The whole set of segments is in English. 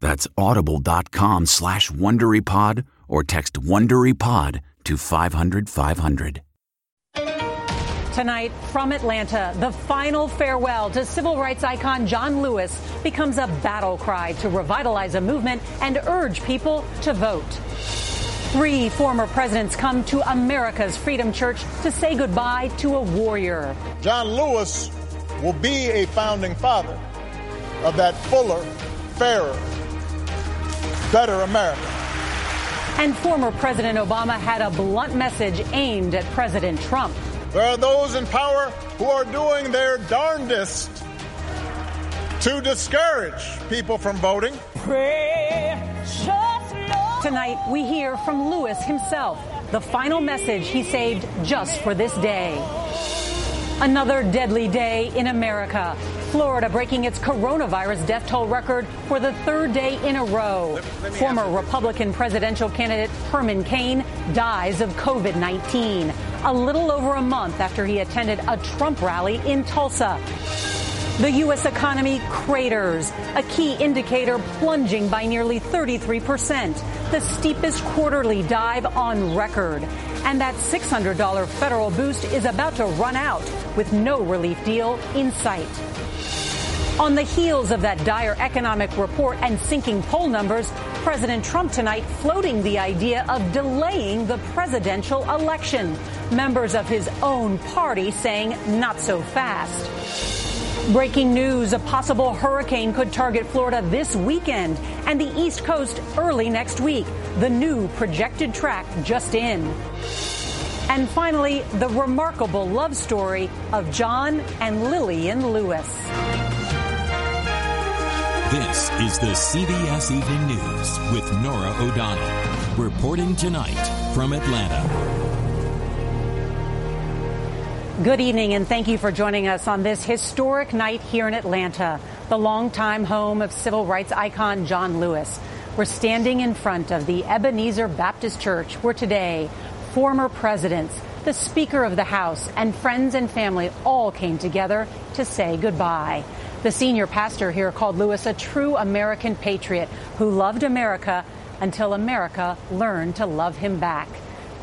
That's audible.com slash WonderyPod or text WonderyPod to 500 500. Tonight from Atlanta, the final farewell to civil rights icon John Lewis becomes a battle cry to revitalize a movement and urge people to vote. Three former presidents come to America's Freedom Church to say goodbye to a warrior. John Lewis will be a founding father of that fuller, fairer, better America. And former President Obama had a blunt message aimed at President Trump. There are those in power who are doing their darndest to discourage people from voting. Tonight, we hear from Lewis himself, the final message he saved just for this day. Another deadly day in America. Florida breaking its coronavirus death toll record for the third day in a row. Former Republican presidential candidate Herman Cain dies of COVID 19, a little over a month after he attended a Trump rally in Tulsa. The U.S. economy craters, a key indicator plunging by nearly 33%, the steepest quarterly dive on record. And that $600 federal boost is about to run out with no relief deal in sight. On the heels of that dire economic report and sinking poll numbers, President Trump tonight floating the idea of delaying the presidential election. Members of his own party saying not so fast. Breaking news, a possible hurricane could target Florida this weekend and the East Coast early next week. The new projected track just in. And finally, the remarkable love story of John and Lillian Lewis. This is the CBS Evening News with Norah O'Donnell, reporting tonight from Atlanta. Good evening, and thank you for joining us on this historic night here in Atlanta, the longtime home of civil rights icon John Lewis. We're standing in front of the Ebenezer Baptist Church, where today former presidents, the Speaker of the House, and friends and family all came together to say goodbye. The senior pastor here called Lewis a true American patriot who loved America until America learned to love him back.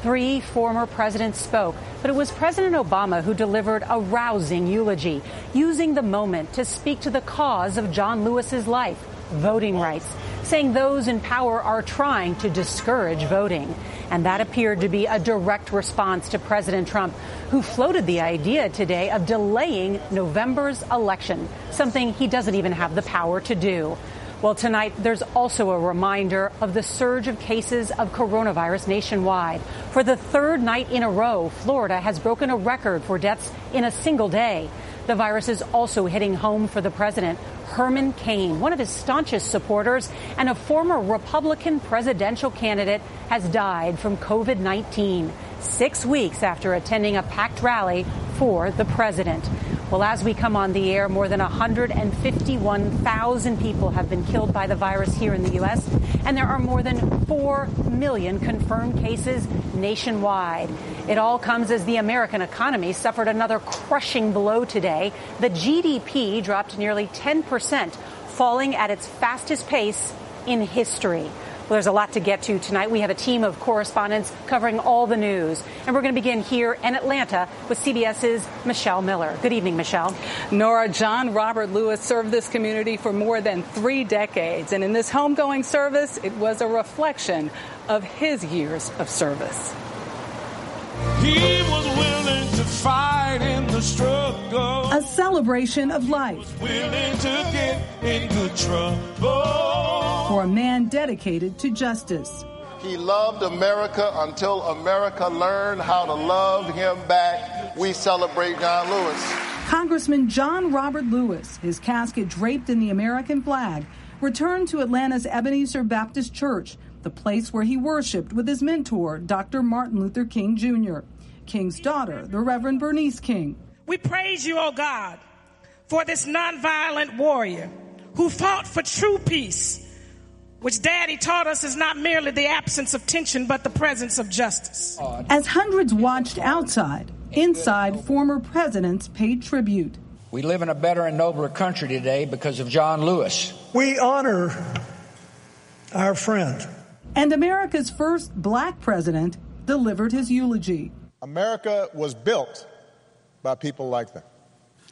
Three former presidents spoke, but it was President Obama who delivered a rousing eulogy, using the moment to speak to the cause of John Lewis's life, voting rights, saying those in power are trying to discourage voting. And that appeared to be a direct response to President Trump, who floated the idea today of delaying November's election, something he doesn't even have the power to do. Well, tonight, there's also a reminder of the surge of cases of coronavirus nationwide. For the third night in a row, Florida has broken a record for deaths in a single day. The virus is also hitting home for the president. Herman Cain, one of his staunchest supporters and a former Republican presidential candidate, has died from COVID 19 six weeks after attending a packed rally for the president. Well, as we come on the air, more than 151,000 people have been killed by the virus here in the U.S., and there are more than 4 million confirmed cases nationwide. It all comes as the American economy suffered another crushing blow today. The GDP dropped nearly 10 percent, falling at its fastest pace in history. Well, there's a lot to get to tonight. We have a team of correspondents covering all the news. And we're going to begin here in Atlanta with CBS's Michelle Miller. Good evening, Michelle. Norah, John Robert Lewis served this community for more than three decades. And in this homegoing service, it was a reflection of his years of service. A celebration of life. Willing to get in good trouble. For a man dedicated to justice. He loved America until America learned how to love him back. We celebrate John Lewis. Congressman John Robert Lewis, his casket draped in the American flag, returned to Atlanta's Ebenezer Baptist Church the place where he worshiped with his mentor, Dr. Martin Luther King Jr., King's daughter, the Reverend Bernice King. We praise you, O God, for this nonviolent warrior who fought for true peace, which Daddy taught us is not merely the absence of tension, but the presence of justice. As hundreds watched outside, inside former presidents paid tribute. We live in a better and nobler country today because of John Lewis. We honor our friend and America's first black president delivered his eulogy. America was built by people like them.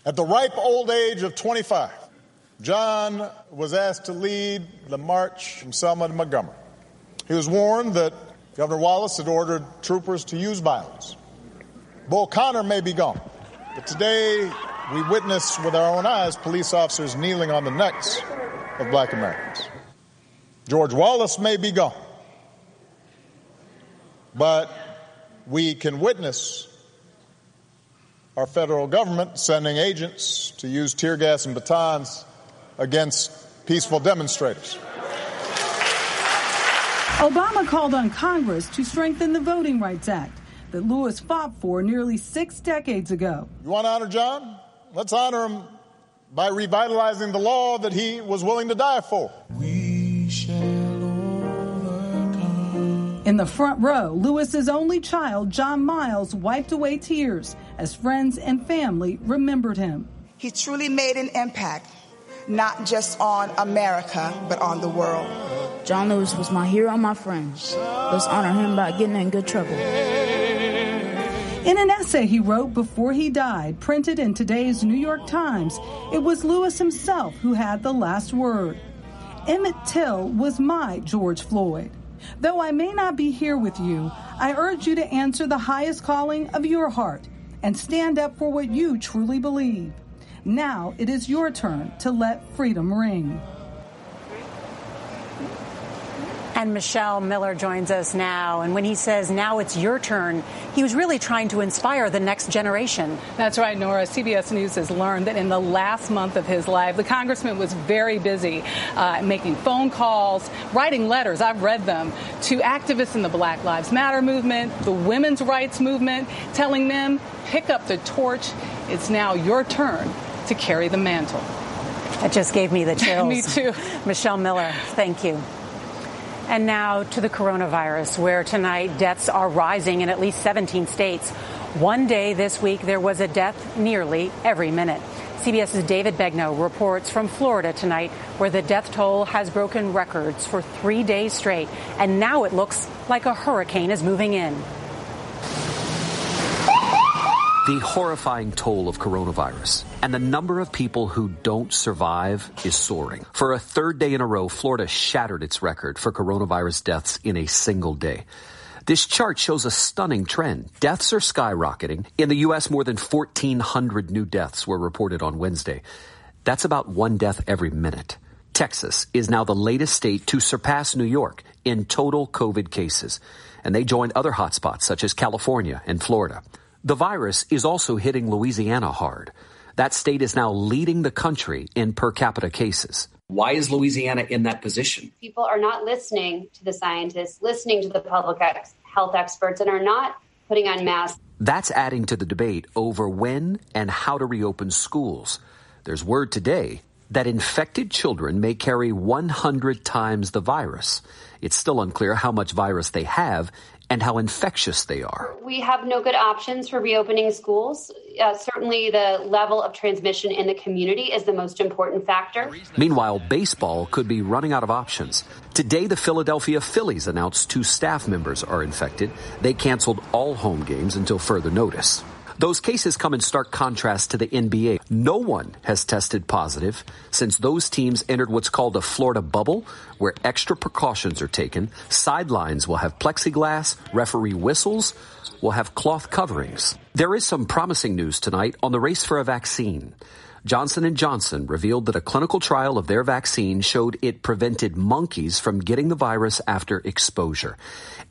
At the ripe old age of 25, John was asked to lead the march from Selma to Montgomery. He was warned that Governor Wallace had ordered troopers to use violence. Bull Connor may be gone, but today we witness with our own eyes police officers kneeling on the necks of black Americans. George Wallace may be gone, but we can witness our federal government sending agents to use tear gas and batons against peaceful demonstrators. Obama called on Congress to strengthen the Voting Rights Act that Lewis fought for nearly six decades ago. You want to honor John? Let's honor him by revitalizing the law that he was willing to die for. We in the front row, Lewis's only child, John Miles, wiped away tears as friends and family remembered him. He truly made an impact, not just on America, but on the world. John Lewis was my hero and my friend. Let's honor him by getting in good trouble. In an essay he wrote before he died, printed in today's New York Times, it was Lewis himself who had the last word. Emmett Till was my George Floyd. Though I may not be here with you, I urge you to answer the highest calling of your heart and stand up for what you truly believe. Now it is your turn to let freedom ring. Michelle Miller joins us now. And when he says, now it's your turn, he was really trying to inspire the next generation. That's right, Norah. CBS News has learned that in the last month of his life, the congressman was very busy uh, making phone calls, writing letters, I've read them, to activists in the Black Lives Matter movement, the women's rights movement, telling them, pick up the torch. It's now your turn to carry the mantle. That just gave me the chills. me too. Michelle Miller, thank you. And now to the coronavirus, where tonight deaths are rising in at least 17 states. One day this week, there was a death nearly every minute. CBS's David Begnaud reports from Florida tonight, where the death toll has broken records for three days straight. And now it looks like a hurricane is moving in. The horrifying toll of coronavirus and the number of people who don't survive is soaring. For a third day in a row, Florida shattered its record for coronavirus deaths in a single day. This chart shows a stunning trend. Deaths are skyrocketing. In the U.S., more than 1,400 new deaths were reported on Wednesday. That's about one death every minute. Texas is now the latest state to surpass New York in total COVID cases, and they joined other hotspots such as California and Florida. The virus is also hitting Louisiana hard. That state is now leading the country in per capita cases. Why is Louisiana in that position? People are not listening to the scientists, listening to the public ex- health experts, and are not putting on masks. That's adding to the debate over when and how to reopen schools. There's word today that infected children may carry 100 times the virus. It's still unclear how much virus they have and how infectious they are. We have no good options for reopening schools. Uh, certainly, the level of transmission in the community is the most important factor. Meanwhile, baseball could be running out of options. Today, the Philadelphia Phillies announced two staff members are infected. They canceled all home games until further notice. Those cases come in stark contrast to the NBA. No one has tested positive since those teams entered what's called a Florida bubble, where extra precautions are taken. Sidelines will have plexiglass, referee whistles, will have cloth coverings. There is some promising news tonight on the race for a vaccine. Johnson & Johnson revealed that a clinical trial of their vaccine showed it prevented monkeys from getting the virus after exposure.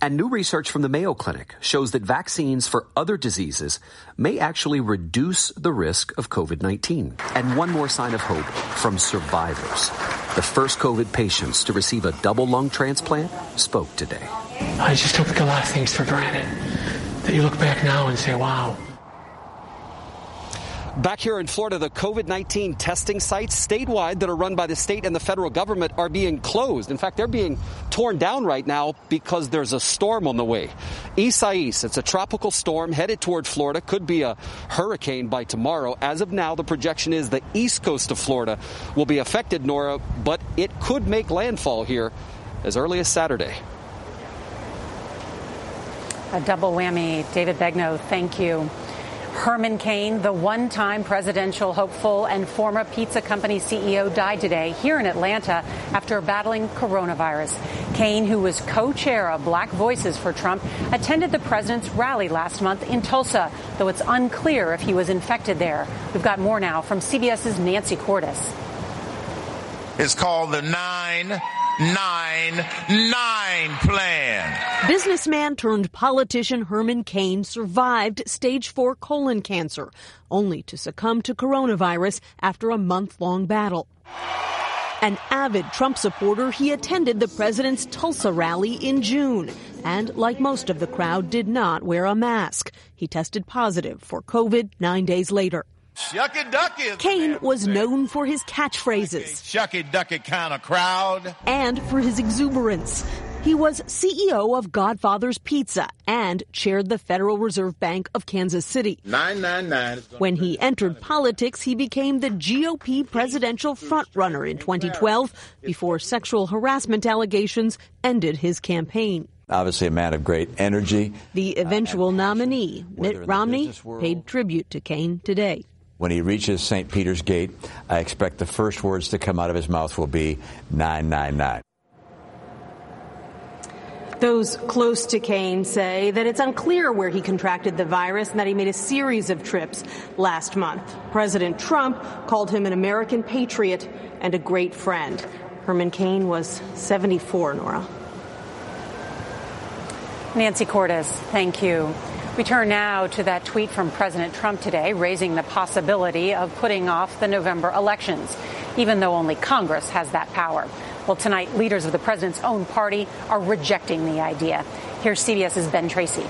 And new research from the Mayo Clinic shows that vaccines for other diseases may actually reduce the risk of COVID-19. And one more sign of hope from survivors. The first COVID patients to receive a double lung transplant spoke today. I just think a lot of things for granted. That you look back now and say, wow, Back here in Florida, the COVID 19 testing sites statewide that are run by the state and the federal government are being closed. In fact, they're being torn down right now because there's a storm on the way. Isaias, it's a tropical storm headed toward Florida, could be a hurricane by tomorrow. As of now, the projection is the east coast of Florida will be affected, Norah, but it could make landfall here as early as Saturday. A double whammy. David Begnaud, thank you. Herman Cain, the one time presidential hopeful and former pizza company CEO, died today here in Atlanta after battling coronavirus. Cain, who was co chair of Black Voices for Trump, attended the president's rally last month in Tulsa, though it's unclear if he was infected there. We've got more now from CBS's Nancy Cordes. It's called the 999 plan. Businessman turned politician Herman Cain survived stage 4 colon cancer, only to succumb to coronavirus after a month long battle. An avid Trump supporter, he attended the president's Tulsa rally in June and, like most of the crowd, did not wear a mask. He tested positive for COVID nine days later. Shucky ducky. Cain was known for his catchphrases. Shucky ducky kind of crowd. And for his exuberance. He was CEO of Godfather's Pizza and chaired the Federal Reserve Bank of Kansas City. 999. When he entered politics, he became the GOP presidential frontrunner in 2012 before sexual harassment allegations ended his campaign. Obviously, a man of great energy. The uh, eventual nominee, Mitt Romney, paid tribute to Cain today. When he reaches St. Peter's Gate, I expect the first words to come out of his mouth will be 999. Those close to Cain say that it's unclear where he contracted the virus and that he made a series of trips last month. President Trump called him an American patriot and a great friend. Herman Cain was 74, Norah. Nancy Cordes, thank you. We turn now to that tweet from President Trump today, raising the possibility of putting off the November elections, even though only Congress has that power. Well, tonight, leaders of the president's own party are rejecting the idea. Here's CBS's Ben Tracy.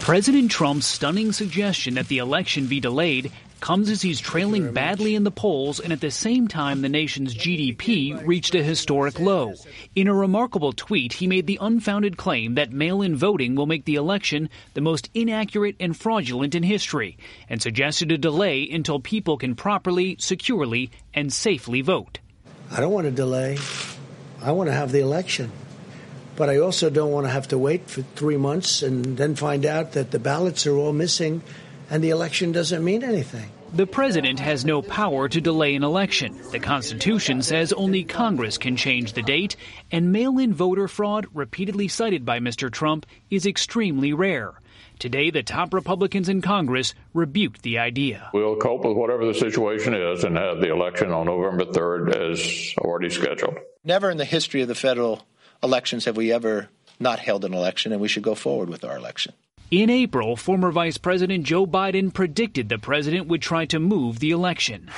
President Trump's stunning suggestion that the election be delayed comes as he's trailing badly in the polls and at the same time the nation's GDP reached a historic low. In a remarkable tweet, he made the unfounded claim that mail-in voting will make the election the most inaccurate and fraudulent in history and suggested a delay until people can properly, securely, and safely vote. I don't want to delay. I want to have the election. But I also don't want to have to wait for three months and then find out that the ballots are all missing and the election doesn't mean anything. The president has no power to delay an election. The Constitution says only Congress can change the date, and mail in voter fraud, repeatedly cited by Mr. Trump, is extremely rare. Today, the top Republicans in Congress rebuked the idea. We'll cope with whatever the situation is and have the election on November 3rd as already scheduled. Never in the history of the federal elections have we ever not held an election, and we should go forward with our election. In April, former Vice President Joe Biden predicted the president would try to move the election.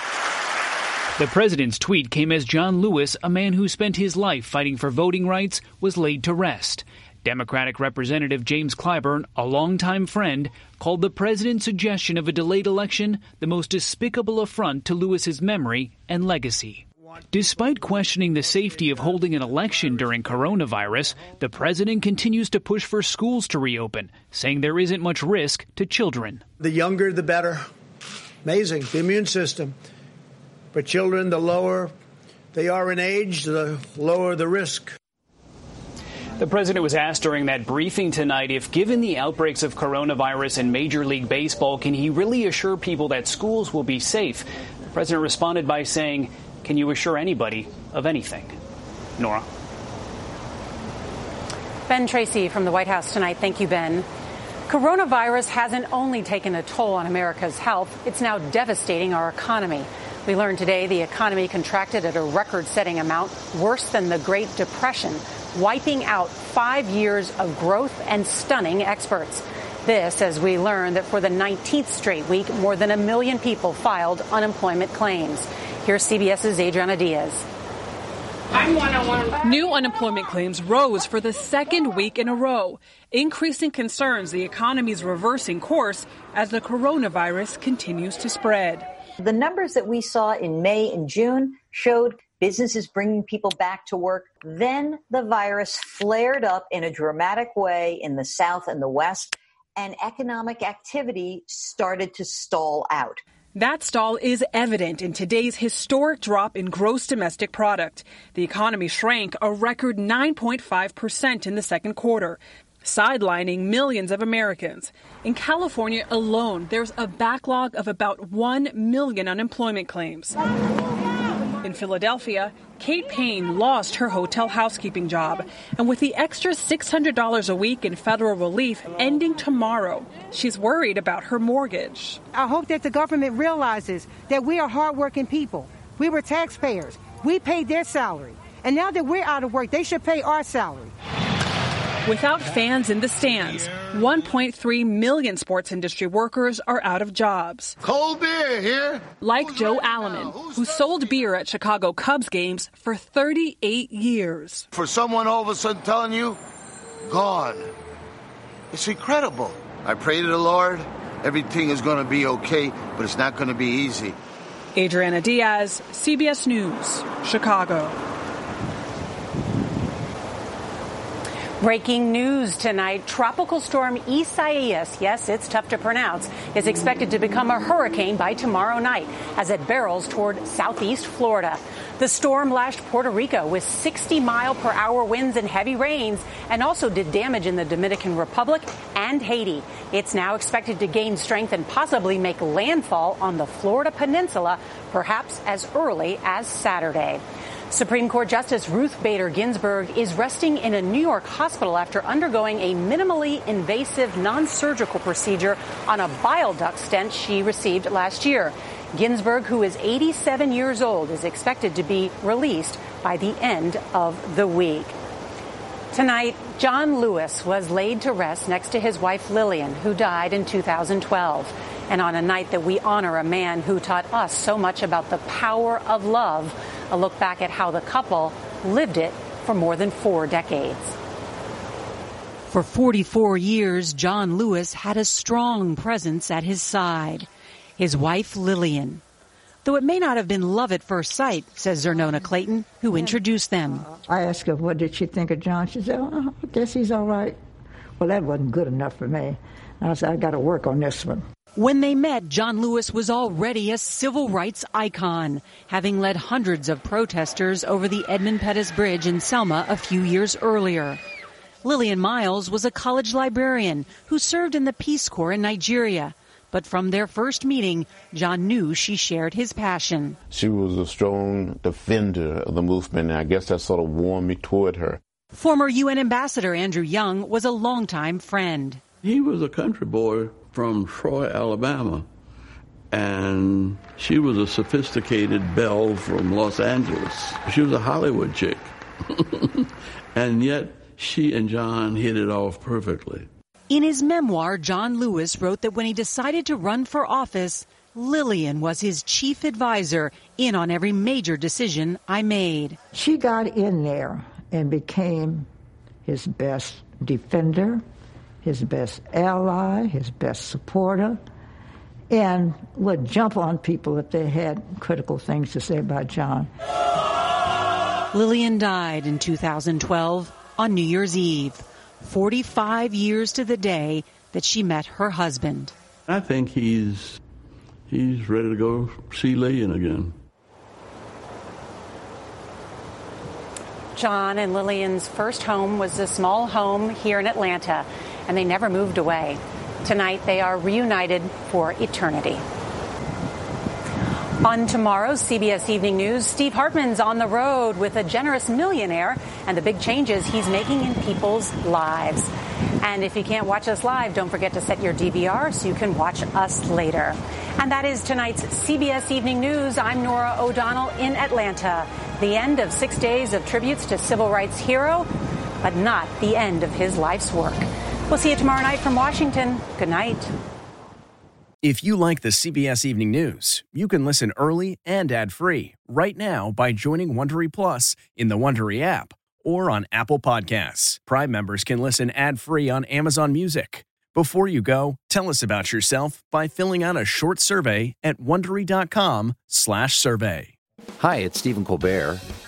The president's tweet came as John Lewis, a man who spent his life fighting for voting rights, was laid to rest. Democratic Representative James Clyburn, a longtime friend, called the president's suggestion of a delayed election the most despicable affront to Lewis's memory and legacy. Despite questioning the safety of holding an election during coronavirus, the president continues to push for schools to reopen, saying there isn't much risk to children. The younger, the better. Amazing. The immune system. For children, the lower they are in age, the lower the risk. The president was asked during that briefing tonight if, given the outbreaks of coronavirus in Major League Baseball, can he really assure people that schools will be safe? The president responded by saying, Can you assure anybody of anything? Norah. Ben Tracy from the White House tonight. Thank you, Ben. Coronavirus hasn't only taken a toll on America's health, it's now devastating our economy. We learned today the economy contracted at a record setting amount, worse than the Great Depression, wiping out five years of growth and stunning experts. This as we learn that for the 19th straight week, more than a million people filed unemployment claims. Here's CBS's Adriana Diaz. New unemployment claims rose for the second week in a row, increasing concerns the economy's reversing course as the coronavirus continues to spread. The numbers that we saw in May and June showed businesses bringing people back to work. Then the virus flared up in a dramatic way in the South and the West, and economic activity started to stall out. That stall is evident in today's historic drop in gross domestic product. The economy shrank a record 9.5% in the second quarter, sidelining millions of Americans. In California alone, there's a backlog of about 1 million unemployment claims. In Philadelphia, Kate Payne lost her hotel housekeeping job, and with the extra $600 a week in federal relief ending tomorrow, she's worried about her mortgage. I hope that the government realizes that we are hardworking people. We were taxpayers. We paid their salary. And now that we're out of work, they should pay our salary. Without fans in the stands, 1.3 million sports industry workers are out of jobs. Cold beer here. Like Who's Joe Alleman, who sold beer at Chicago Cubs games for 38 years. For someone all of a sudden telling you, gone. It's incredible. I pray to the Lord, everything is going to be okay, but it's not going to be easy. Adriana Diaz, CBS News, Chicago. Breaking news tonight. Tropical storm Isaias, yes, it's tough to pronounce, is expected to become a hurricane by tomorrow night as it barrels toward southeast Florida. The storm lashed Puerto Rico with 60 mile per hour winds and heavy rains and also did damage in the Dominican Republic and Haiti. It's now expected to gain strength and possibly make landfall on the Florida peninsula, perhaps as early as Saturday. Supreme Court Justice Ruth Bader Ginsburg is resting in a New York hospital after undergoing a minimally invasive non-surgical procedure on a bile duct stent she received last year. Ginsburg, who is 87 years old, is expected to be released by the end of the week. Tonight, John Lewis was laid to rest next to his wife Lillian, who died in 2012. And on a night that we honor a man who taught us so much about the power of love, a look back at how the couple lived it for more than four decades. For 44 years, John Lewis had a strong presence at his side. His wife, Lillian. Though it may not have been love at first sight, says Xernona Clayton, who introduced them. I asked her, what did she think of John? She said, oh, I guess he's all right. Well, that wasn't good enough for me. I said, I got to work on this one. When they met, John Lewis was already a civil rights icon, having led hundreds of protesters over the Edmund Pettus Bridge in Selma a few years earlier. Lillian Miles was a college librarian who served in the Peace Corps in Nigeria. But from their first meeting, John knew she shared his passion. She was a strong defender of the movement, and I guess that sort of warmed me toward her. Former UN Ambassador Andrew Young was a longtime friend. He was a country boy from Troy, Alabama, and she was a sophisticated belle from Los Angeles. She was a Hollywood chick. and yet, she and John hit it off perfectly. In his memoir, John Lewis wrote that when he decided to run for office, Lillian was his chief advisor, in on every major decision I made. She got in there and became his best defender, his best ally, his best supporter, and would jump on people if they had critical things to say about John. Lillian died in 2012 on New Year's Eve, 45 years to the day that she met her husband. I think he's he's ready to go see Lillian again. John and Lillian's first home was a small home here in Atlanta, and they never moved away. Tonight, they are reunited for eternity. On tomorrow's CBS Evening News, Steve Hartman's on the road with a generous millionaire and the big changes he's making in people's lives. And if you can't watch us live, don't forget to set your DVR so you can watch us later. And that is tonight's CBS Evening News. I'm Norah O'Donnell in Atlanta. The end of six days of tributes to civil rights hero, but not the end of his life's work. We'll see you tomorrow night from Washington. Good night. If you like the CBS Evening News, you can listen early and ad-free right now by joining Wondery Plus in the Wondery app or on Apple Podcasts. Prime members can listen ad-free on Amazon Music. Before you go, tell us about yourself by filling out a short survey at wondery.com/survey. Hi, it's Stephen Colbert,